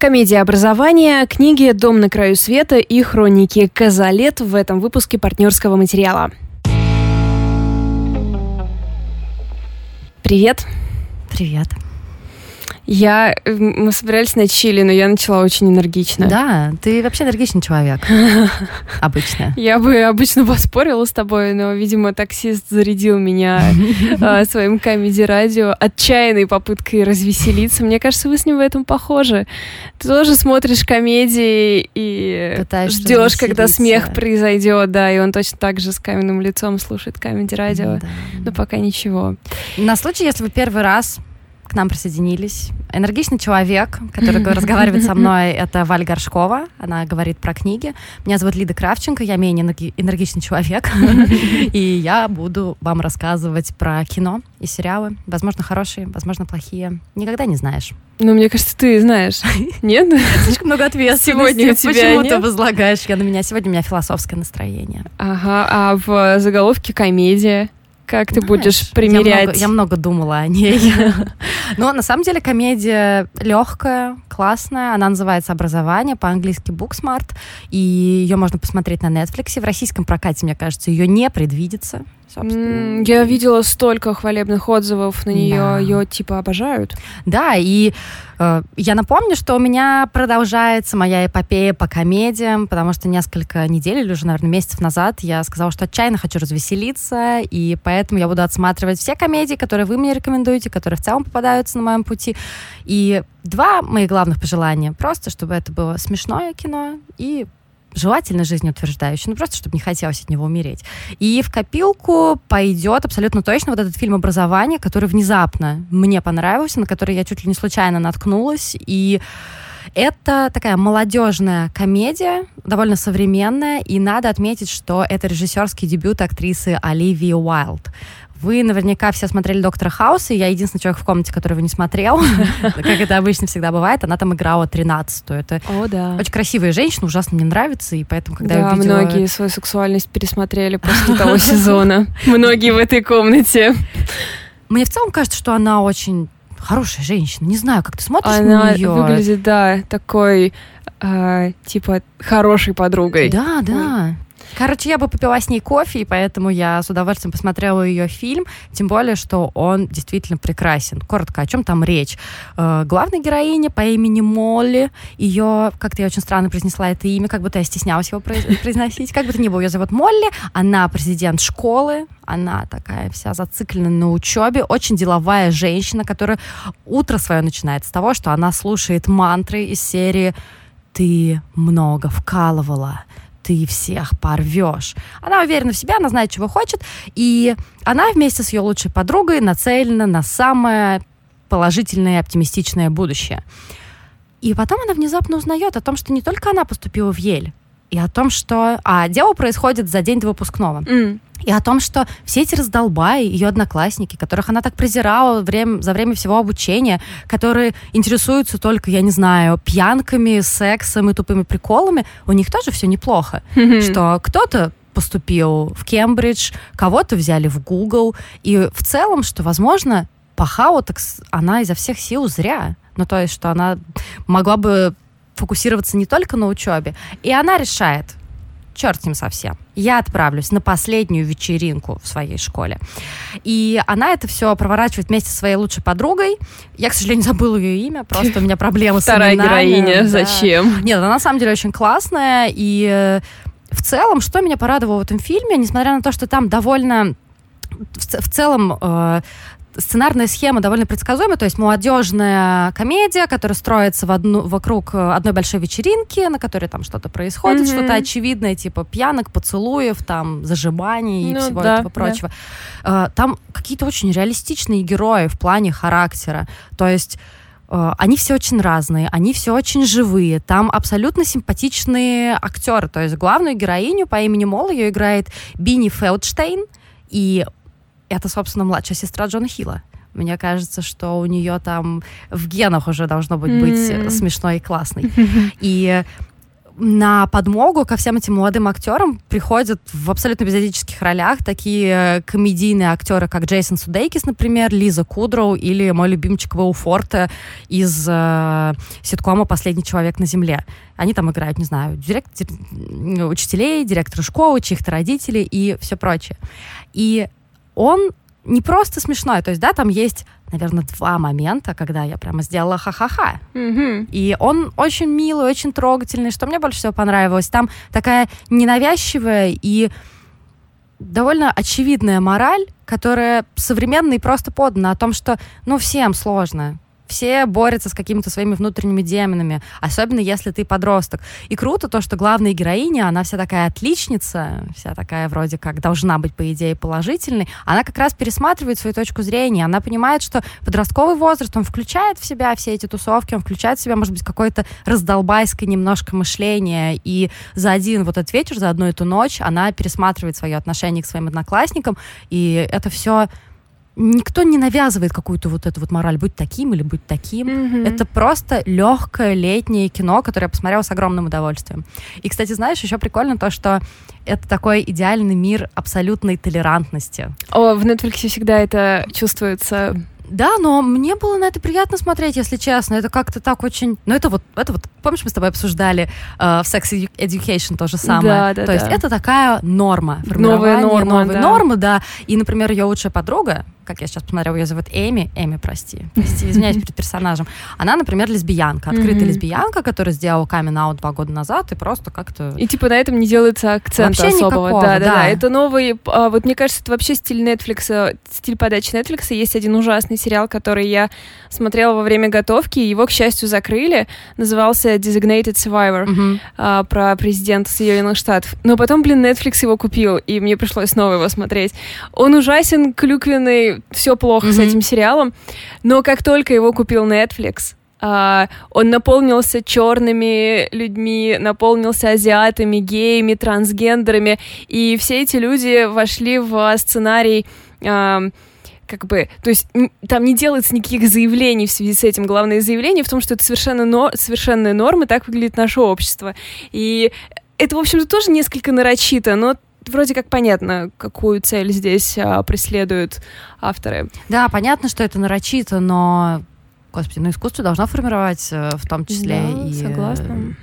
Комедия образования, книги «Дом на краю света» и хроники «Казалет» в этом выпуске партнерского материала. Привет. Привет. Я... Э, мы собирались на чили, но я начала очень энергично. Да, ты вообще энергичный человек. Обычно. Я бы обычно поспорила с тобой, но, видимо, таксист зарядил меня а, своим комедий-радио отчаянной попыткой развеселиться. Мне кажется, вы с ним в этом похожи. Ты тоже смотришь комедии и ждешь, когда смех произойдет, да, и он точно так же с каменным лицом слушает комедий-радио. Но пока ничего. На случай, если вы первый раз к нам присоединились. Энергичный человек, который разговаривает со мной, это Валя Горшкова. Она говорит про книги. Меня зовут Лида Кравченко, я менее энергичный человек. И я буду вам рассказывать про кино и сериалы. Возможно, хорошие, возможно, плохие. Никогда не знаешь. Ну, мне кажется, ты знаешь. Нет? Слишком много ответственности. Сегодня у тебя Почему ты возлагаешь я на меня? Сегодня у меня философское настроение. Ага, а в заголовке комедия? Как ты Знаешь, будешь примерять? Я много, я много думала о ней. Но на самом деле комедия легкая, классная. Она называется «Образование», по-английски «Booksmart». И ее можно посмотреть на Netflix. В российском прокате, мне кажется, ее не предвидится собственно. Я видела столько хвалебных отзывов на нее, да. ее типа обожают. Да, и э, я напомню, что у меня продолжается моя эпопея по комедиям, потому что несколько недель или уже, наверное, месяцев назад я сказала, что отчаянно хочу развеселиться, и поэтому я буду отсматривать все комедии, которые вы мне рекомендуете, которые в целом попадаются на моем пути. И два моих главных пожелания. Просто, чтобы это было смешное кино и желательно жизнеутверждающий, ну просто, чтобы не хотелось от него умереть. И в копилку пойдет абсолютно точно вот этот фильм «Образование», который внезапно мне понравился, на который я чуть ли не случайно наткнулась, и это такая молодежная комедия, довольно современная, и надо отметить, что это режиссерский дебют актрисы Оливии Уайлд. Вы наверняка все смотрели «Доктора Хауса», и я единственный человек в комнате, который его не смотрел, как это обычно всегда бывает. Она там играла 13 Это О, да. очень красивая женщина, ужасно мне нравится, и поэтому, когда да, я увидела... многие свою сексуальность пересмотрели после того сезона. Многие в этой комнате. Мне в целом кажется, что она очень хорошая женщина. Не знаю, как ты смотришь она на нее. Она выглядит, да, такой, э, типа, хорошей подругой. Да, да. Короче, я бы попила с ней кофе, и поэтому я с удовольствием посмотрела ее фильм, тем более, что он действительно прекрасен. Коротко, о чем там речь? Э, главная героиня по имени Молли, ее, как-то я очень странно произнесла это имя, как будто я стеснялась его произносить, как бы то ни было, ее зовут Молли, она президент школы, она такая вся зациклена на учебе, очень деловая женщина, которая утро свое начинает с того, что она слушает мантры из серии «Ты много вкалывала, ты всех порвешь. Она уверена в себе, она знает, чего хочет, и она вместе с ее лучшей подругой нацелена на самое положительное и оптимистичное будущее. И потом она внезапно узнает о том, что не только она поступила в Ель, и о том, что... А дело происходит за день до выпускного. Mm и о том, что все эти раздолбаи, ее одноклассники, которых она так презирала время, за время всего обучения, которые интересуются только, я не знаю, пьянками, сексом и тупыми приколами, у них тоже все неплохо. Что кто-то поступил в Кембридж, кого-то взяли в Google, и в целом, что, возможно, пахала так она изо всех сил зря. Ну, то есть, что она могла бы фокусироваться не только на учебе. И она решает, черт с ним совсем. Я отправлюсь на последнюю вечеринку в своей школе. И она это все проворачивает вместе со своей лучшей подругой. Я, к сожалению, забыла ее имя, просто у меня проблемы с Вторая героиня, зачем? Нет, она на самом деле очень классная, и э, в целом, что меня порадовало в этом фильме, несмотря на то, что там довольно в, целом э, сценарная схема довольно предсказуемая, то есть молодежная комедия, которая строится в одну, вокруг э, одной большой вечеринки, на которой там что-то происходит, mm-hmm. что-то очевидное, типа пьянок, поцелуев, там, зажиманий и ну, всего да, этого прочего. Да. Там какие-то очень реалистичные герои в плане характера, то есть э, они все очень разные, они все очень живые. Там абсолютно симпатичные актеры. То есть главную героиню по имени Мол ее играет Бини Фелдштейн. И это, собственно, младшая сестра Джона Хилла. Мне кажется, что у нее там в генах уже должно быть быть mm-hmm. смешной и классной. И на подмогу ко всем этим молодым актерам приходят в абсолютно эпизодических ролях такие комедийные актеры, как Джейсон Судейкис, например, Лиза Кудроу или мой любимчик Вэу Форте из э, ситкома «Последний человек на земле». Они там играют, не знаю, директ, учителей, директора школы, чьих-то родителей и все прочее. И он не просто смешной, то есть, да, там есть, наверное, два момента, когда я прямо сделала ха-ха-ха. Мгм. И он очень милый, очень трогательный, что мне больше всего понравилось. Там такая ненавязчивая и довольно очевидная мораль, которая современно и просто подана о том, что, ну, всем сложно. Все борются с какими-то своими внутренними демонами, особенно если ты подросток. И круто то, что главная героиня, она вся такая отличница, вся такая вроде как должна быть, по идее, положительной. Она как раз пересматривает свою точку зрения. Она понимает, что подростковый возраст, он включает в себя все эти тусовки, он включает в себя, может быть, какое-то раздолбайское немножко мышление. И за один вот этот вечер, за одну эту ночь она пересматривает свое отношение к своим одноклассникам. И это все никто не навязывает какую-то вот эту вот мораль, быть таким или быть таким. Мгм. Это просто легкое летнее кино, которое я посмотрела с огромным удовольствием. И, кстати, знаешь, еще прикольно то, что это такой идеальный мир абсолютной толерантности. О, в Netflix всегда это чувствуется. Да, но мне было на это приятно смотреть, если честно. Это как-то так очень... Ну, это вот, это вот, помнишь, мы с тобой обсуждали э, в Sex Edu- Education то же самое? Да, да, то есть да. это такая норма. Новая норма, новой да. нормы, да. И, например, ее лучшая подруга, как я сейчас посмотрела, ее зовут Эми. Эми, прости. Прости, извиняюсь перед персонажем. Она, например, лесбиянка. Открытая лесбиянка, которая сделала камин аут два года назад и просто как-то... И типа на этом не делается акцента Вообще особого. никакого, да, да, да. да. Это новый. а, вот мне кажется, это вообще стиль Netflix, э, стиль подачи Netflix. Есть один ужасный сериал, который я смотрела во время готовки. Его, к счастью, закрыли. Назывался Designated Survivor. А, про президента Соединенных Штатов. Но потом, блин, Netflix его купил, и мне пришлось снова его смотреть. Он ужасен, клюквенный, все плохо с Мгм. этим сериалом. Но как только его купил Netflix, а, он наполнился черными людьми, наполнился азиатами, геями, трансгендерами, и все эти люди вошли в сценарий а, как бы, то есть там не делается никаких заявлений в связи с этим. Главное заявление в том, что это совершенно но, совершенная норма, так выглядит наше общество. И это, в общем-то, тоже несколько нарочито, но вроде как понятно, какую цель здесь а, преследуют авторы. Да, понятно, что это нарочито, но... Господи, ну искусство должно формировать э, в том числе Да, и... э, согласна.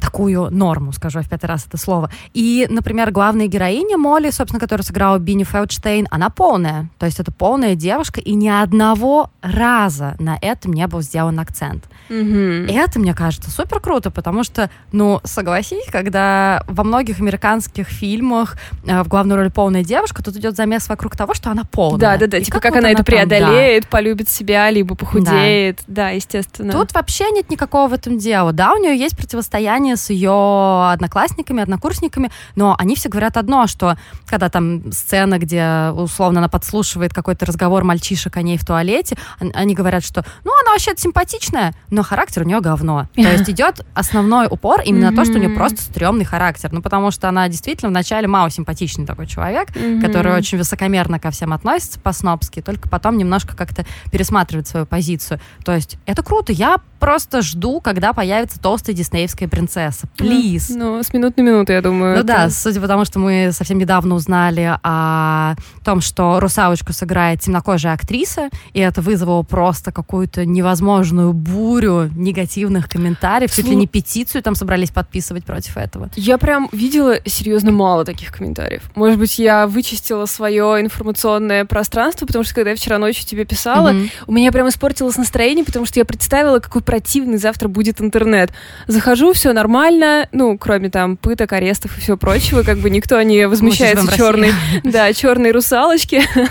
такую норму, скажу я в пятый раз это слово. И, например, главная героиня Молли, собственно, которая сыграла Бинни Фелдштейн, она полная. То есть это полная девушка, и ни одного раза на этом не был сделан акцент. Мгм. И это, мне кажется, супер круто, потому что, ну, согласись, когда во многих американских фильмах э, в главной роли полная девушка, тут идет замес вокруг того, что она полная. Да, да, да, И типа как, вот она это там, да. преодолеет, полюбит себя, либо похудеет. Да, естественно. Тут вообще нет никакого в этом дела. Да, у нее есть противостояние с ее одноклассниками, однокурсниками, но они все говорят одно, что когда там сцена, где условно она подслушивает какой-то разговор мальчишек о ней в туалете, он- они говорят, что ну она вообще симпатичная, но характер у нее говно. То есть идет основной упор именно на то, что у нее просто стрёмный характер. Ну потому что она действительно вначале мало симпатичный такой человек, который очень высокомерно ко всем относится по-снобски, только потом немножко как-то пересматривает свою позицию. То есть это круто. Я просто жду, когда появится толстая диснеевская принцесса. Плиз. Ну, с минут на минуту, я думаю. Ну это- да, судя по тому, что мы совсем недавно узнали о том, что русалочку сыграет темнокожая актриса, и это вызвало просто какую-то невозможную бурю негативных комментариев, чуть ли Слу- не петицию там собрались подписывать против этого. Я прям видела серьезно мало таких комментариев. Может быть, я вычистила свое информационное пространство, потому что когда я вчера ночью тебе писала, Мгм. у меня прям испортилось настроение, потому что я представила, какой противный завтра будет интернет. Захожу, все нормально, ну, кроме там пыток, арестов и всего прочего, как бы никто не возмущается черной, да, черной русалочки.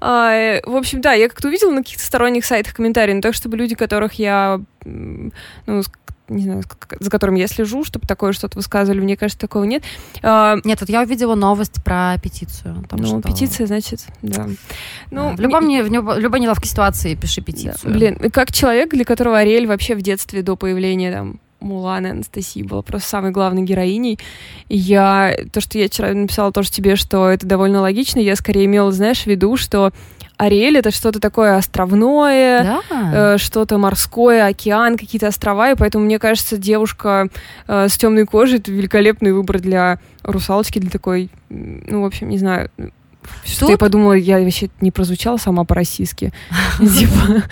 А, э, В общем, да, я как-то увидела на каких-то сторонних сайтах комментарии, но так, чтобы люди, которых я, ну, не знаю, за которыми я слежу, чтобы такое что-то высказывали, мне кажется, такого нет. А, Нет, вот я увидела новость про петицию. том, Ну, что- петиция, значит, да. Ну, Да, в, любом, не- в любо- любой неловкой ситуации пиши Да, петицию. Блин, как человек, для которого Ариэль вообще в детстве до появления там Муланы Анастасии была просто самой главной героиней. И я... То, что я вчера написала тоже тебе, что это довольно логично, я скорее имела, знаешь, в виду, что Ариэль это что-то такое островное, Да. э, что-то морское, океан, какие-то острова, и поэтому, мне кажется, девушка э, с темной кожей это великолепный выбор для русалочки, для такой, ну, в общем, не знаю. Что Тут- я подумала, я вообще не прозвучала сама по-российски. Типа,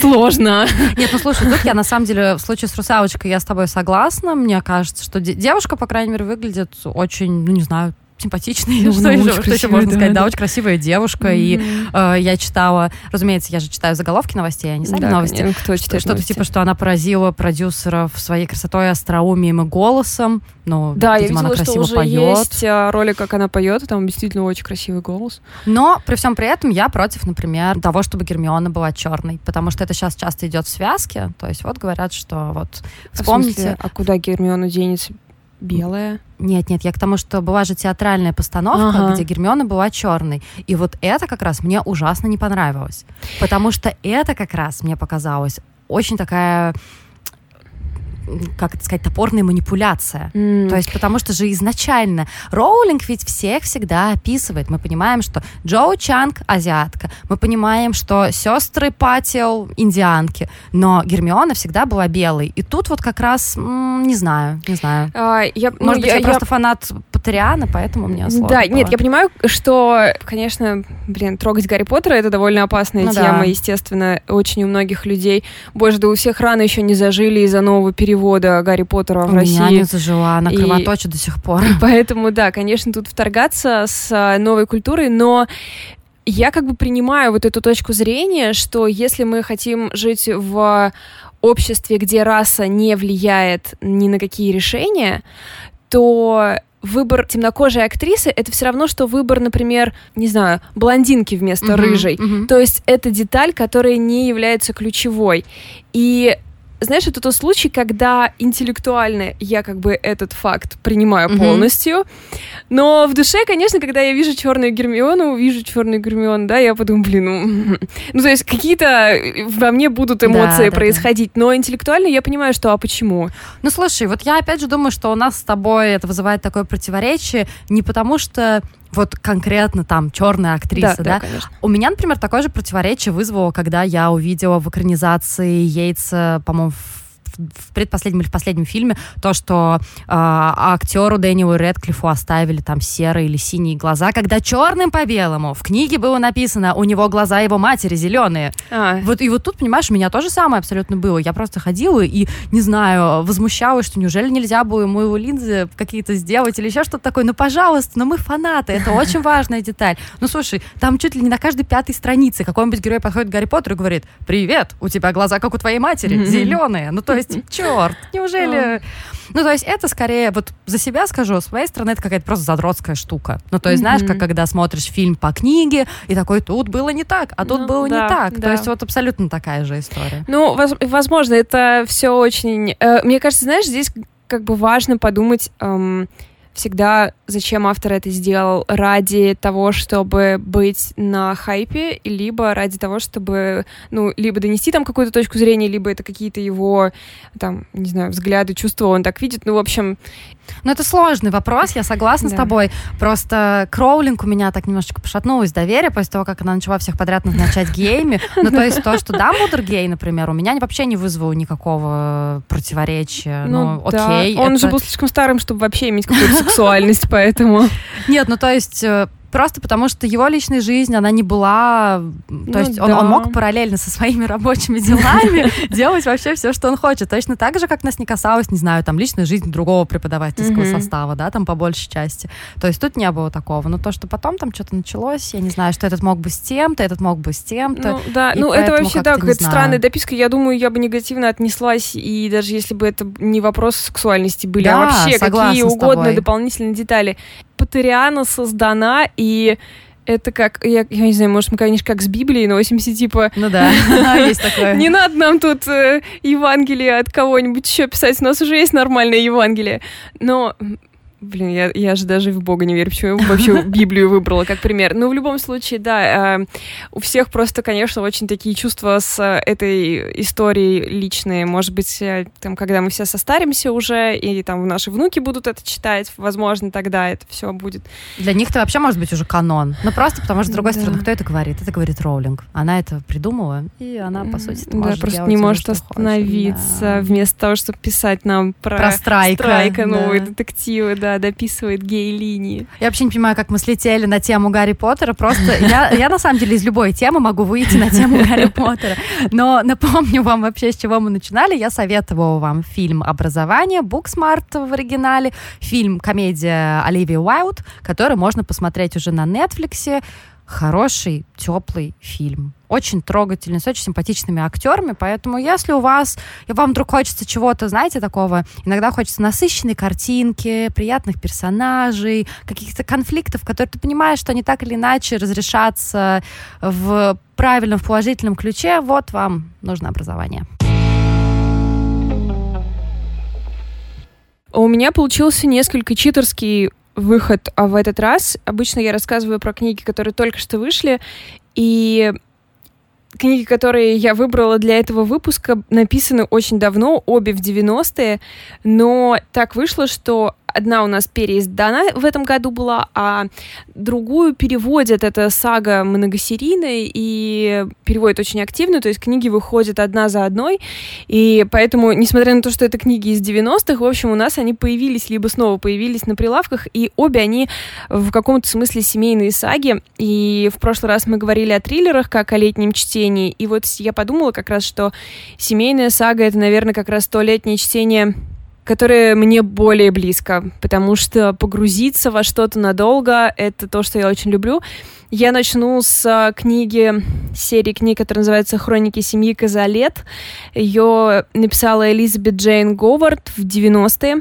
сложно. Нет, ну слушай, тут я на самом деле в случае с русалочкой я с тобой согласна. Мне кажется, что де- девушка, по крайней мере, выглядит очень, ну не знаю, симпатичной. Ну, что она еще, что еще можно да, сказать? Да, да. очень красивая девушка. И э, я читала, разумеется, я же читаю заголовки новостей, а не сами Да, новости. конечно, кто читает Что-то новости? типа, что она поразила продюсеров своей красотой, остроумием и голосом. Ну, Да, я видимо, она видела, что красиво уже поет. есть а, ролик, как она поет, там действительно очень красивый голос. Но при всем при этом я против, например, того, чтобы Гермиона была черной, потому что это сейчас часто идет в связке. То есть вот говорят, что вот А в смысле, вспомните. а куда Гермиона денется? Белая. Нет, нет, я к тому, что была же театральная постановка, Ага. где Гермиона была черной. И вот это как раз мне ужасно не понравилось. Потому что это как раз мне показалось очень такая как это сказать, топорная манипуляция. То есть, потому что же изначально Роулинг ведь всех всегда описывает. Мы понимаем, что Джоу Чанг азиатка, мы понимаем, что сестры Патиэл индианки, но Гермиона всегда была белой. И тут вот как раз, м, не знаю, не знаю. А, я, ну, Может быть, я- я, я- просто фанат Патериана, поэтому мне сложно Да, было. нет, я понимаю, что, конечно, блин, трогать Гарри Поттера это довольно опасная Ну тема, да. естественно, очень у многих людей. Боже, да у всех раны еще не зажили из-за нового перевода Гарри Поттера в У меня России. не зажила, она И- кровоточит до сих пор. Поэтому, да, конечно, тут вторгаться с а, новой культурой, но я как бы принимаю вот эту точку зрения, что если мы хотим жить в обществе, где раса не влияет ни на какие решения, то выбор темнокожей актрисы это все равно, что выбор, например, не знаю, блондинки вместо Мгм, рыжей. мгм. То есть это деталь, которая не является ключевой. И знаешь, это тот случай, когда интеллектуально я как бы этот факт принимаю Мгм. полностью, но в душе, конечно, когда я вижу черную Гермиону, вижу черную Гермиону, да, я подумаю, блин, ну, ну то есть какие-то во мне будут эмоции Да, да, да. происходить, но интеллектуально я понимаю, что а почему? Ну, слушай, вот я опять же думаю, что у нас с тобой это вызывает такое противоречие не потому, что вот конкретно там черная актриса, да, конечно. У меня, например, такое же противоречие вызвало, когда я увидела в экранизации Йейтса, по-моему, в в предпоследнем или в последнем фильме то, что э, актеру Дэниелу Редклифу оставили там серые или синие глаза, когда черным по белому в книге было написано, у него глаза его матери зеленые. А, Вот и вот тут, понимаешь, у меня то же самое абсолютно было. Я просто ходила и, не знаю, возмущалась, что неужели нельзя было ему его линзы какие-то сделать или еще что-то такое. Ну, пожалуйста, ну мы фанаты, это очень важная деталь. Ну, слушай, там чуть ли не на каждой пятой странице какой-нибудь герой подходит к Гарри Поттеру и говорит, привет, у тебя глаза как у твоей матери, зеленые. Ну, то есть, черт, А. неужели... Ну, то есть это скорее, вот за себя скажу, с моей стороны, это какая-то просто задротская штука. Ну, то есть, знаешь, как когда смотришь фильм по книге, и такой, тут было не так, а тут Ну, было да, не так. да. То есть вот абсолютно такая же история. Ну, воз- возможно, это все очень... э, мне кажется, знаешь, здесь как бы важно подумать эм, всегда, зачем автор это сделал, ради того, чтобы быть на хайпе, либо ради того, чтобы, ну, либо донести там какую-то точку зрения, либо это какие-то его, там, не знаю, взгляды, чувства он так видит. Ну, в общем, Ну, это сложный вопрос, я согласна с Да. тобой. Просто Кроулинг у меня так немножечко пошатнулось доверие после того, как она начала всех подряд назначать геями. Ну, то есть то, что Дамблдор гей, например, у меня вообще не вызвало никакого противоречия. Ну, да. окей. Он же был слишком старым, чтобы вообще иметь какую-то сексуальность, поэтому... Нет, ну, то есть... Просто потому, что его личная жизнь, она не была... То Ну есть он, да. он мог параллельно со своими рабочими делами делать вообще все, что он хочет. Точно так же, как нас не касалось, не знаю, там, личная жизнь другого преподавательского состава, да, там, по большей части. То есть тут не было такого. Но то, что потом там что-то началось, я не знаю, что этот мог бы с тем-то, этот мог бы с тем-то. Ну, да, ну это вообще, да, какая-то странная дописка. Я думаю, я бы негативно отнеслась, и даже если бы это не вопрос сексуальности были, а вообще какие угодно дополнительные детали. Патериана создана, и это как, я, я не знаю, может, мы, конечно, как с Библией носимся, типа, Ну да, есть такое. не надо нам тут э, Евангелие от кого-нибудь еще писать, у нас уже есть нормальное Евангелие. Но Блин, я, я же даже в Бога не верю, почему я вообще Библию выбрала как пример. Ну, в любом случае, да, э, у всех просто, конечно, очень такие чувства с этой историей личные. Может быть, э, там, когда мы все состаримся уже, и там наши внуки будут это читать, возможно, тогда это все будет. Для них это вообще может быть уже канон. Ну, просто потому что, с другой да. стороны, кто это говорит? Это говорит Роулинг. Она это придумала, и она, по сути, да, может просто не может остановиться, да. вместо того, чтобы писать нам про, про страйка, страйка новые да. детективы, да да, дописывает гей-линии. Я вообще не понимаю, как мы слетели на тему Гарри Поттера. Просто я, я на самом деле из любой темы могу выйти на тему Гарри Поттера. Но напомню вам вообще, с чего мы начинали. Я советовала вам фильм «Образование», «Booksmart» в оригинале, фильм «Комедия» Оливии Уайлд, который можно посмотреть уже на Нетфликсе хороший, теплый фильм. Очень трогательный, с очень симпатичными актерами. Поэтому, если у вас, и вам вдруг хочется чего-то, знаете, такого, иногда хочется насыщенной картинки, приятных персонажей, каких-то конфликтов, которые ты понимаешь, что они так или иначе разрешатся в правильном, в положительном ключе, вот вам нужно образование. У меня получился несколько читерский выход а в этот раз. Обычно я рассказываю про книги, которые только что вышли, и книги, которые я выбрала для этого выпуска, написаны очень давно, обе в 90-е, но так вышло, что одна у нас переиздана в этом году была, а другую переводят. Это сага многосерийная и переводят очень активно, то есть книги выходят одна за одной, и поэтому, несмотря на то, что это книги из 90-х, в общем, у нас они появились, либо снова появились на прилавках, и обе они в каком-то смысле семейные саги, и в прошлый раз мы говорили о триллерах, как о летнем чтении, и вот я подумала как раз, что семейная сага — это, наверное, как раз то летнее чтение, которое мне более близко, потому что погрузиться во что-то надолго — это то, что я очень люблю. Я начну с а, книги, серии книг, которая называется «Хроники семьи Казалет». Ее написала Элизабет Джейн Говард в 90-е.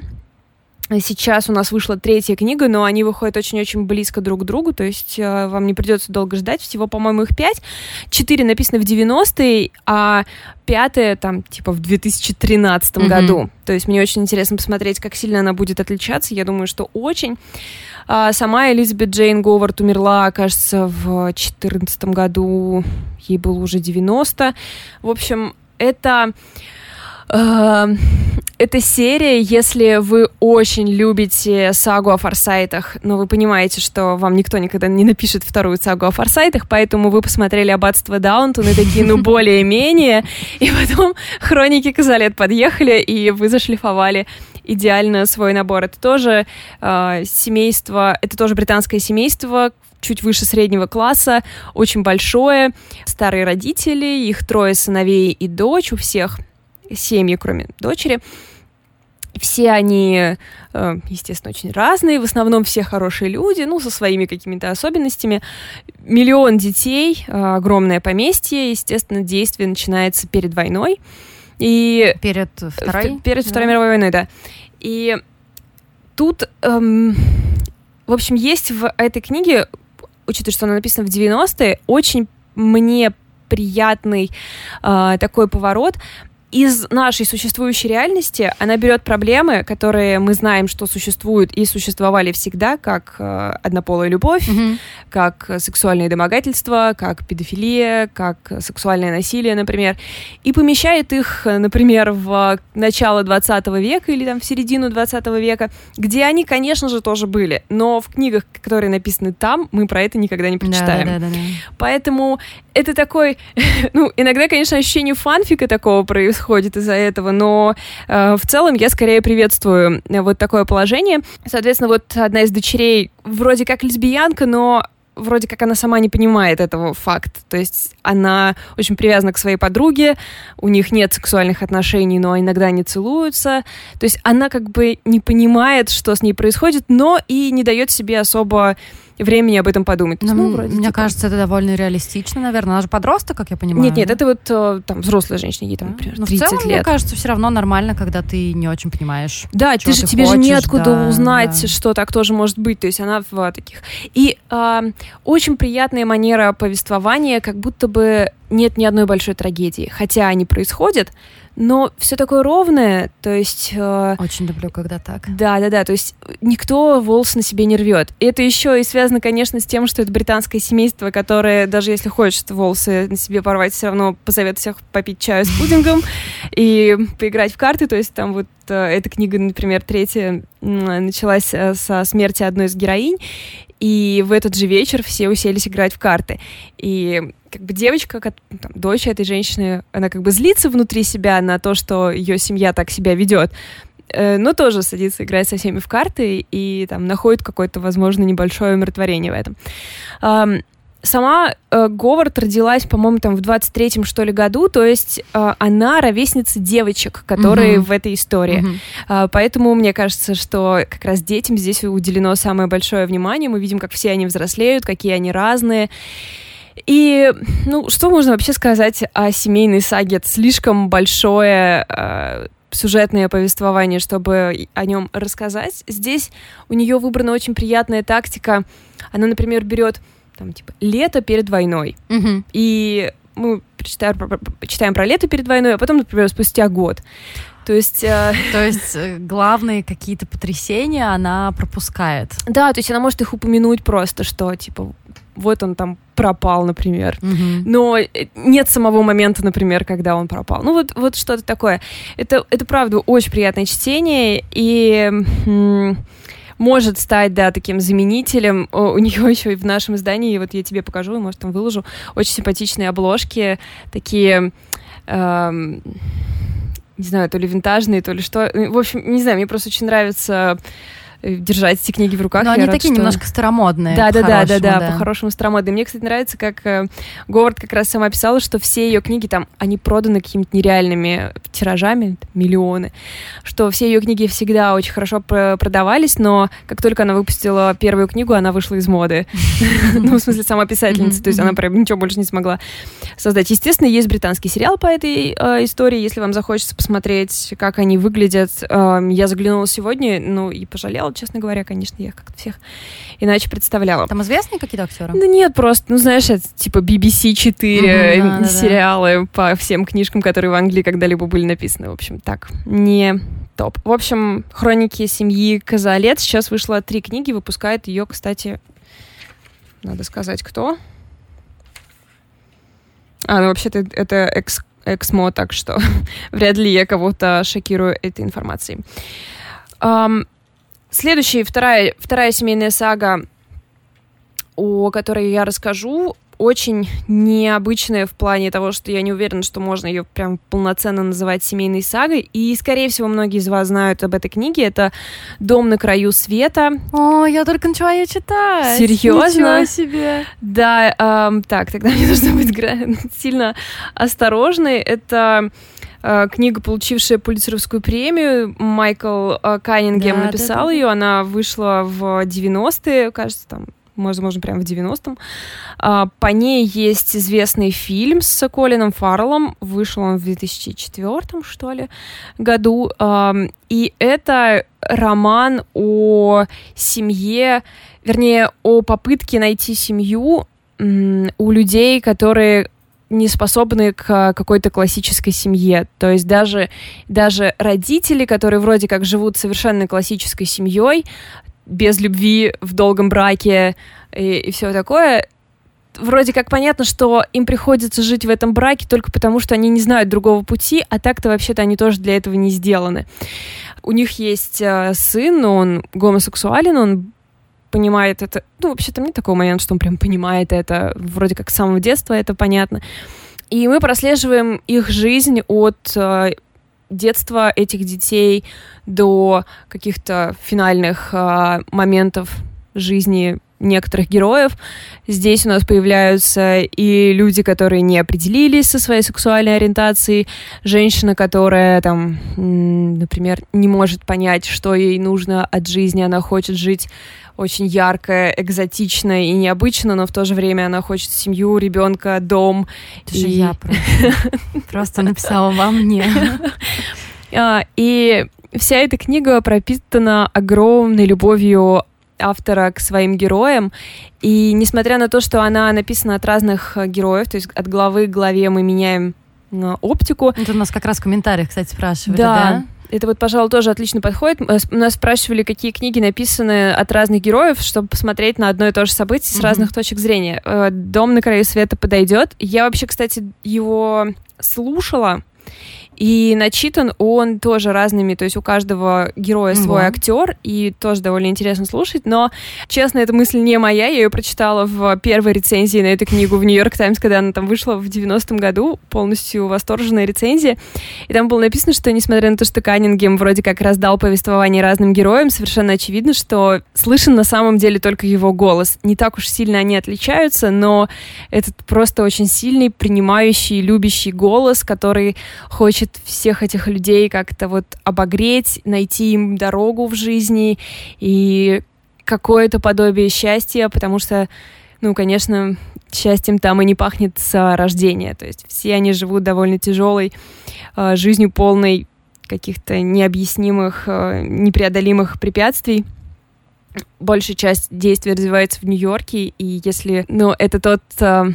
Сейчас у нас вышла третья книга, но они выходят очень-очень близко друг к другу, то есть э, вам не придется долго ждать. Всего, по-моему, их пять. Четыре написаны в 90-е, а пятая там типа в 2013 mm-hmm. году. То есть мне очень интересно посмотреть, как сильно она будет отличаться. Я думаю, что очень. А сама Элизабет Джейн Говард умерла, кажется, в 2014 году. Ей было уже 90. В общем, это эта серия, если вы очень любите сагу о форсайтах, но вы понимаете, что вам никто никогда не напишет вторую сагу о форсайтах, поэтому вы посмотрели «Аббатство Даунтон» и такие, ну, более-менее, и потом «Хроники Казалет» подъехали, и вы зашлифовали идеально свой набор. Это тоже э, семейство, это тоже британское семейство, чуть выше среднего класса, очень большое, старые родители, их трое сыновей и дочь у всех семьи, кроме дочери. Все они, э, естественно, очень разные, в основном все хорошие люди, ну, со своими какими-то особенностями. Миллион детей, э, огромное поместье, естественно, действие начинается перед войной. И перед Второй? Перед да. Второй мировой войной, да. И тут, эм, в общем, есть в этой книге, учитывая, что она написана в 90-е, очень мне приятный э, такой поворот, из нашей существующей реальности она берет проблемы, которые мы знаем, что существуют и существовали всегда, как э, однополая любовь, mm-hmm. как сексуальное домогательство, как педофилия, как сексуальное насилие, например, и помещает их, например, в начало 20 века или там в середину 20 века, где они, конечно же, тоже были, но в книгах, которые написаны там, мы про это никогда не прочитаем. Да, да, да, да. Поэтому это такой, ну, иногда, конечно, ощущение фанфика такого происходит из-за этого, но э, в целом я скорее приветствую э, вот такое положение. Соответственно, вот одна из дочерей вроде как лесбиянка, но вроде как она сама не понимает этого факта. То есть она очень привязана к своей подруге, у них нет сексуальных отношений, но иногда они целуются. То есть она как бы не понимает, что с ней происходит, но и не дает себе особо времени об этом подумать. Ну, ну, вроде, мне типа... кажется, это довольно реалистично, наверное. Она же подросток, как я понимаю. Нет, нет, это вот э, там взрослая женщина, ей там, например, Но 30 в целом, лет. мне кажется, все равно нормально, когда ты не очень понимаешь. Да, ты же, ты тебе хочешь, же неоткуда да, узнать, да. что так тоже может быть. То есть она в таких. И э, очень приятная манера повествования, как будто бы нет ни одной большой трагедии. Хотя они происходят, но все такое ровное, то есть... Э, Очень люблю, когда так. Да, да, да, то есть никто волосы на себе не рвет. Это еще и связано, конечно, с тем, что это британское семейство, которое, даже если хочет волосы на себе порвать, все равно позовет всех попить чаю с пудингом и поиграть в карты, то есть там вот э, эта книга, например, третья, началась э, со смерти одной из героинь, и в этот же вечер все уселись играть в карты. И как бы девочка, как, там, дочь этой женщины, она как бы злится внутри себя на то, что ее семья так себя ведет, э, но тоже садится играть со всеми в карты и там находит какое-то, возможно, небольшое умиротворение в этом. Сама э, Говард родилась, по-моему, там в 23-м, что ли, году, то есть э, она ровесница девочек, которые uh-huh. в этой истории. Uh-huh. Э, поэтому мне кажется, что как раз детям здесь уделено самое большое внимание. Мы видим, как все они взрослеют, какие они разные. И, ну, что можно вообще сказать о семейной саге? Это слишком большое э, сюжетное повествование, чтобы о нем рассказать. Здесь у нее выбрана очень приятная тактика. Она, например, берет там, типа, лето перед войной. Угу. И мы читаем, читаем про лето перед войной, а потом, например, спустя год. То есть... Э... То есть э, главные какие-то потрясения она пропускает. Да, то есть она может их упомянуть просто, что, типа, вот он там пропал, например. Угу. Но э, нет самого момента, например, когда он пропал. Ну вот, вот что-то такое. Это, это правда очень приятное чтение, и может стать, да, таким заменителем. У нее еще и в нашем издании, вот я тебе покажу, может, там выложу, очень симпатичные обложки, такие... Эм, не знаю, то ли винтажные, то ли что. В общем, не знаю, мне просто очень нравится Э, держать эти книги в руках. Но они рад, такие что... немножко старомодные. Да, да, да, да, да, по-хорошему старомодные. Мне, кстати, нравится, как э, Говард как раз сама писала, что все ее книги там, они проданы какими-то нереальными тиражами, миллионы, что все ее книги всегда очень хорошо продавались, но как только она выпустила первую книгу, она вышла из моды. Ну, в смысле, сама писательница, то есть она прям ничего больше не смогла создать. Естественно, есть британский сериал по этой э, истории, если вам захочется посмотреть, как они выглядят. Эм, я заглянула сегодня, ну, и пожалела, честно говоря, конечно, я как-то всех иначе представляла. Там известные какие-то актеры? Да нет, просто, ну, знаешь, это типа BBC 4 угу, да, сериалы да. по всем книжкам, которые в Англии когда-либо были написаны. В общем, так, не топ. В общем, «Хроники семьи Казалет». Сейчас вышло три книги, выпускает ее, кстати, надо сказать, кто. А, ну, вообще-то это экс Эксмо, так что вряд ли я кого-то шокирую этой информацией. Um, Следующая, вторая, вторая семейная сага, о которой я расскажу, очень необычная в плане того, что я не уверена, что можно ее прям полноценно называть семейной сагой. И, скорее всего, многие из вас знают об этой книге. Это «Дом на краю света». О, я только начала ее читать. Серьезно? Ничего себе. Да, эм, так, тогда мне нужно быть сильно осторожной. Это книга, получившая Пулитцеровскую премию. Майкл э, Каннингем да, написал да, да. ее. Она вышла в 90-е, кажется, там возможно, прямо в 90-м. А, по ней есть известный фильм с Колином Фарреллом. Вышел он в 2004 что ли, году. И это роман о семье, вернее, о попытке найти семью у людей, которые не способны к какой-то классической семье. То есть даже, даже родители, которые вроде как живут совершенно классической семьей, без любви, в долгом браке и, и все такое, вроде как понятно, что им приходится жить в этом браке только потому, что они не знают другого пути, а так-то вообще-то они тоже для этого не сделаны. У них есть э, сын, он гомосексуален, он понимает это. Ну, вообще-то нет такого момента, что он прям понимает это. Вроде как с самого детства это понятно. И мы прослеживаем их жизнь от э, детства этих детей до каких-то финальных э, моментов жизни некоторых героев. Здесь у нас появляются и люди, которые не определились со своей сексуальной ориентацией, женщина, которая там, например, не может понять, что ей нужно от жизни, она хочет жить очень яркая, экзотичная и необычно, но в то же время она хочет семью, ребенка, дом. Это и... же я просто, написала во мне. А, и вся эта книга пропитана огромной любовью автора к своим героям. И несмотря на то, что она написана от разных героев, то есть от главы к главе мы меняем оптику. Это у нас как раз в комментариях, кстати, спрашивали, да? да? Это вот, пожалуй, тоже отлично подходит. Э, нас спрашивали, какие книги написаны от разных героев, чтобы посмотреть на одно и то же событие с mm-hmm. разных точек зрения. Э, «Дом на краю света» подойдет. Я вообще, кстати, его слушала и начитан он тоже разными, то есть у каждого героя свой mm-hmm. актер, и тоже довольно интересно слушать. Но, честно, эта мысль не моя. Я ее прочитала в первой рецензии на эту книгу в Нью-Йорк Таймс, когда она там вышла в 90-м году. Полностью восторженная рецензия. И там было написано, что, несмотря на то, что Каннингем вроде как раздал повествование разным героям, совершенно очевидно, что слышен на самом деле только его голос. Не так уж сильно они отличаются, но этот просто очень сильный, принимающий, любящий голос, который хочет хочет всех этих людей как-то вот обогреть, найти им дорогу в жизни и какое-то подобие счастья, потому что, ну, конечно, счастьем там и не пахнет с рождения. То есть все они живут довольно тяжелой э, жизнью, полной каких-то необъяснимых, э, непреодолимых препятствий. Большая часть действий развивается в Нью-Йорке, и если, ну, это тот э,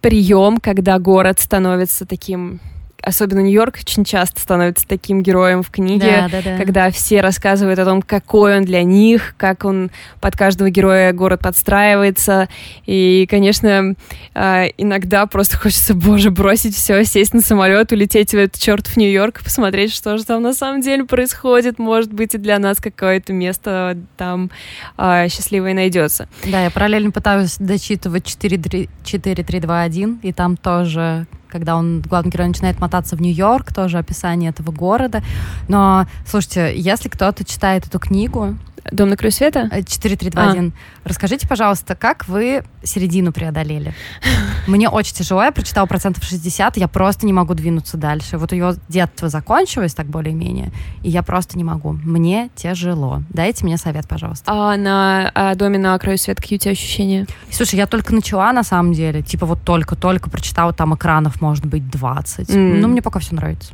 прием, когда город становится таким особенно Нью-Йорк очень часто становится таким героем в книге, да, да, да. когда все рассказывают о том, какой он для них, как он под каждого героя город подстраивается. И, конечно, а, иногда просто хочется, боже, бросить все, сесть на самолет, улететь в этот чертов Нью-Йорк и посмотреть, что же там на самом деле происходит. Может быть, и для нас какое-то место там а, счастливое найдется. Да, я параллельно пытаюсь дочитывать 4.3.2.1, и там тоже когда он, главный герой, начинает мотаться в Нью-Йорк, тоже описание этого города. Но, слушайте, если кто-то читает эту книгу, Дом на краю света? 4321. А. Расскажите, пожалуйста, как вы середину преодолели? Мне очень тяжело, я прочитала процентов 60, я просто не могу двинуться дальше. Вот ее детство закончилось так более-менее, и я просто не могу. Мне тяжело. Дайте мне совет, пожалуйста. А на а доме на краю света какие у тебя ощущения? Слушай, я только начала, на самом деле. Типа вот только-только прочитала, там экранов может быть 20. Mm. Ну, мне пока все нравится.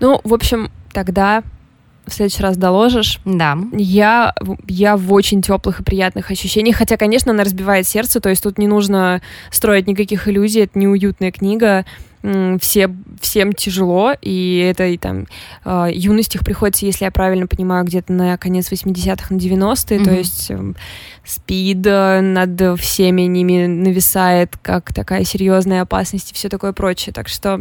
Ну, в общем, тогда в следующий раз доложишь. Да. Я, я в очень теплых и приятных ощущениях, хотя, конечно, она разбивает сердце, то есть тут не нужно строить никаких иллюзий, это неуютная книга, все, всем тяжело, и это и там э, юность их приходится, если я правильно понимаю, где-то на конец 80-х, на 90-е, mm-hmm. то есть э, спид над всеми ними нависает, как такая серьезная опасность и все такое прочее. Так что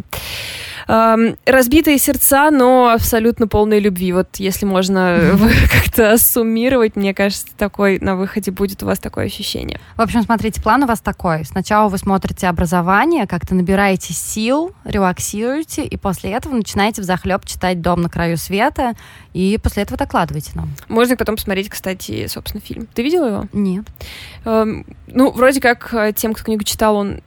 э, разбитые сердца, но абсолютно полные любви. Вот если можно как-то суммировать, мне кажется, такой на выходе будет у вас такое ощущение. В общем, смотрите, план у вас такой. Сначала вы смотрите образование, как-то набираете сил, сил, релаксируете, и после этого начинаете в захлеб читать «Дом на краю света», и после этого докладывайте нам. Можно потом посмотреть, кстати, собственно, фильм. Ты видела его? Нет. Эм, ну, вроде как э, тем, кто книгу читал, он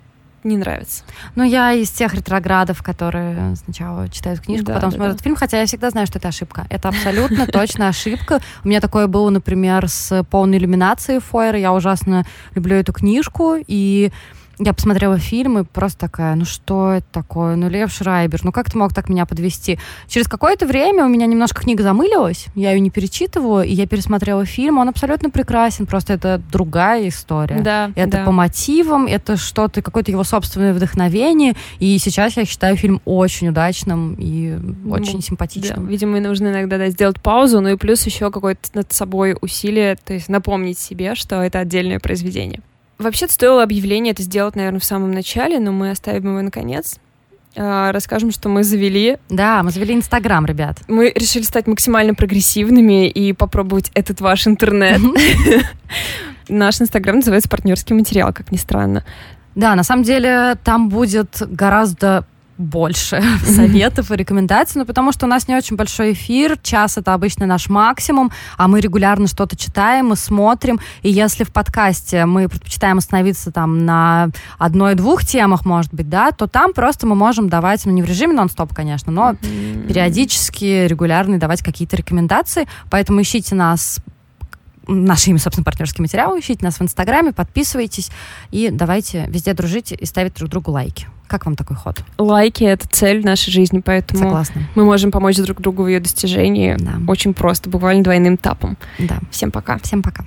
не нравится. Ну, я из тех ретроградов, которые сначала читают книжку, да, потом да, смотрят да. фильм, хотя я всегда знаю, что это ошибка. Это абсолютно точно ошибка. У меня такое было, например, с полной иллюминацией Фойера. Я ужасно люблю эту книжку, и я посмотрела фильм и просто такая, ну что это такое? Ну Лев Шрайбер, ну как ты мог так меня подвести? Через какое-то время у меня немножко книга замылилась, я ее не перечитываю, и я пересмотрела фильм, он абсолютно прекрасен, просто это другая история. Да, это да. по мотивам, это что-то, какое-то его собственное вдохновение, и сейчас я считаю фильм очень удачным и ну, очень симпатичным. Да, видимо, нужно иногда да, сделать паузу, ну и плюс еще какое-то над собой усилие, то есть напомнить себе, что это отдельное произведение. Вообще-то стоило объявление это сделать, наверное, в самом начале, но мы оставим его наконец. А, расскажем, что мы завели. Да, мы завели Инстаграм, ребят. Мы решили стать максимально прогрессивными и попробовать этот ваш интернет. Наш Инстаграм называется «Партнерский материал», как ни странно. Да, на самом деле там будет гораздо больше советов и рекомендаций, ну, потому что у нас не очень большой эфир, час это обычно наш максимум, а мы регулярно что-то читаем, мы смотрим, и если в подкасте мы предпочитаем остановиться там на одной-двух темах, может быть, да, то там просто мы можем давать, ну, не в режиме нон-стоп, конечно, но периодически, регулярно давать какие-то рекомендации, поэтому ищите нас наши имя, собственно, партнерские материалы, ищите нас в Инстаграме, подписывайтесь и давайте везде дружить и ставить друг другу лайки. Как вам такой ход? Лайки — это цель нашей жизни, поэтому Согласна. мы можем помочь друг другу в ее достижении да. очень просто, буквально двойным тапом. Да. Всем пока. Всем пока.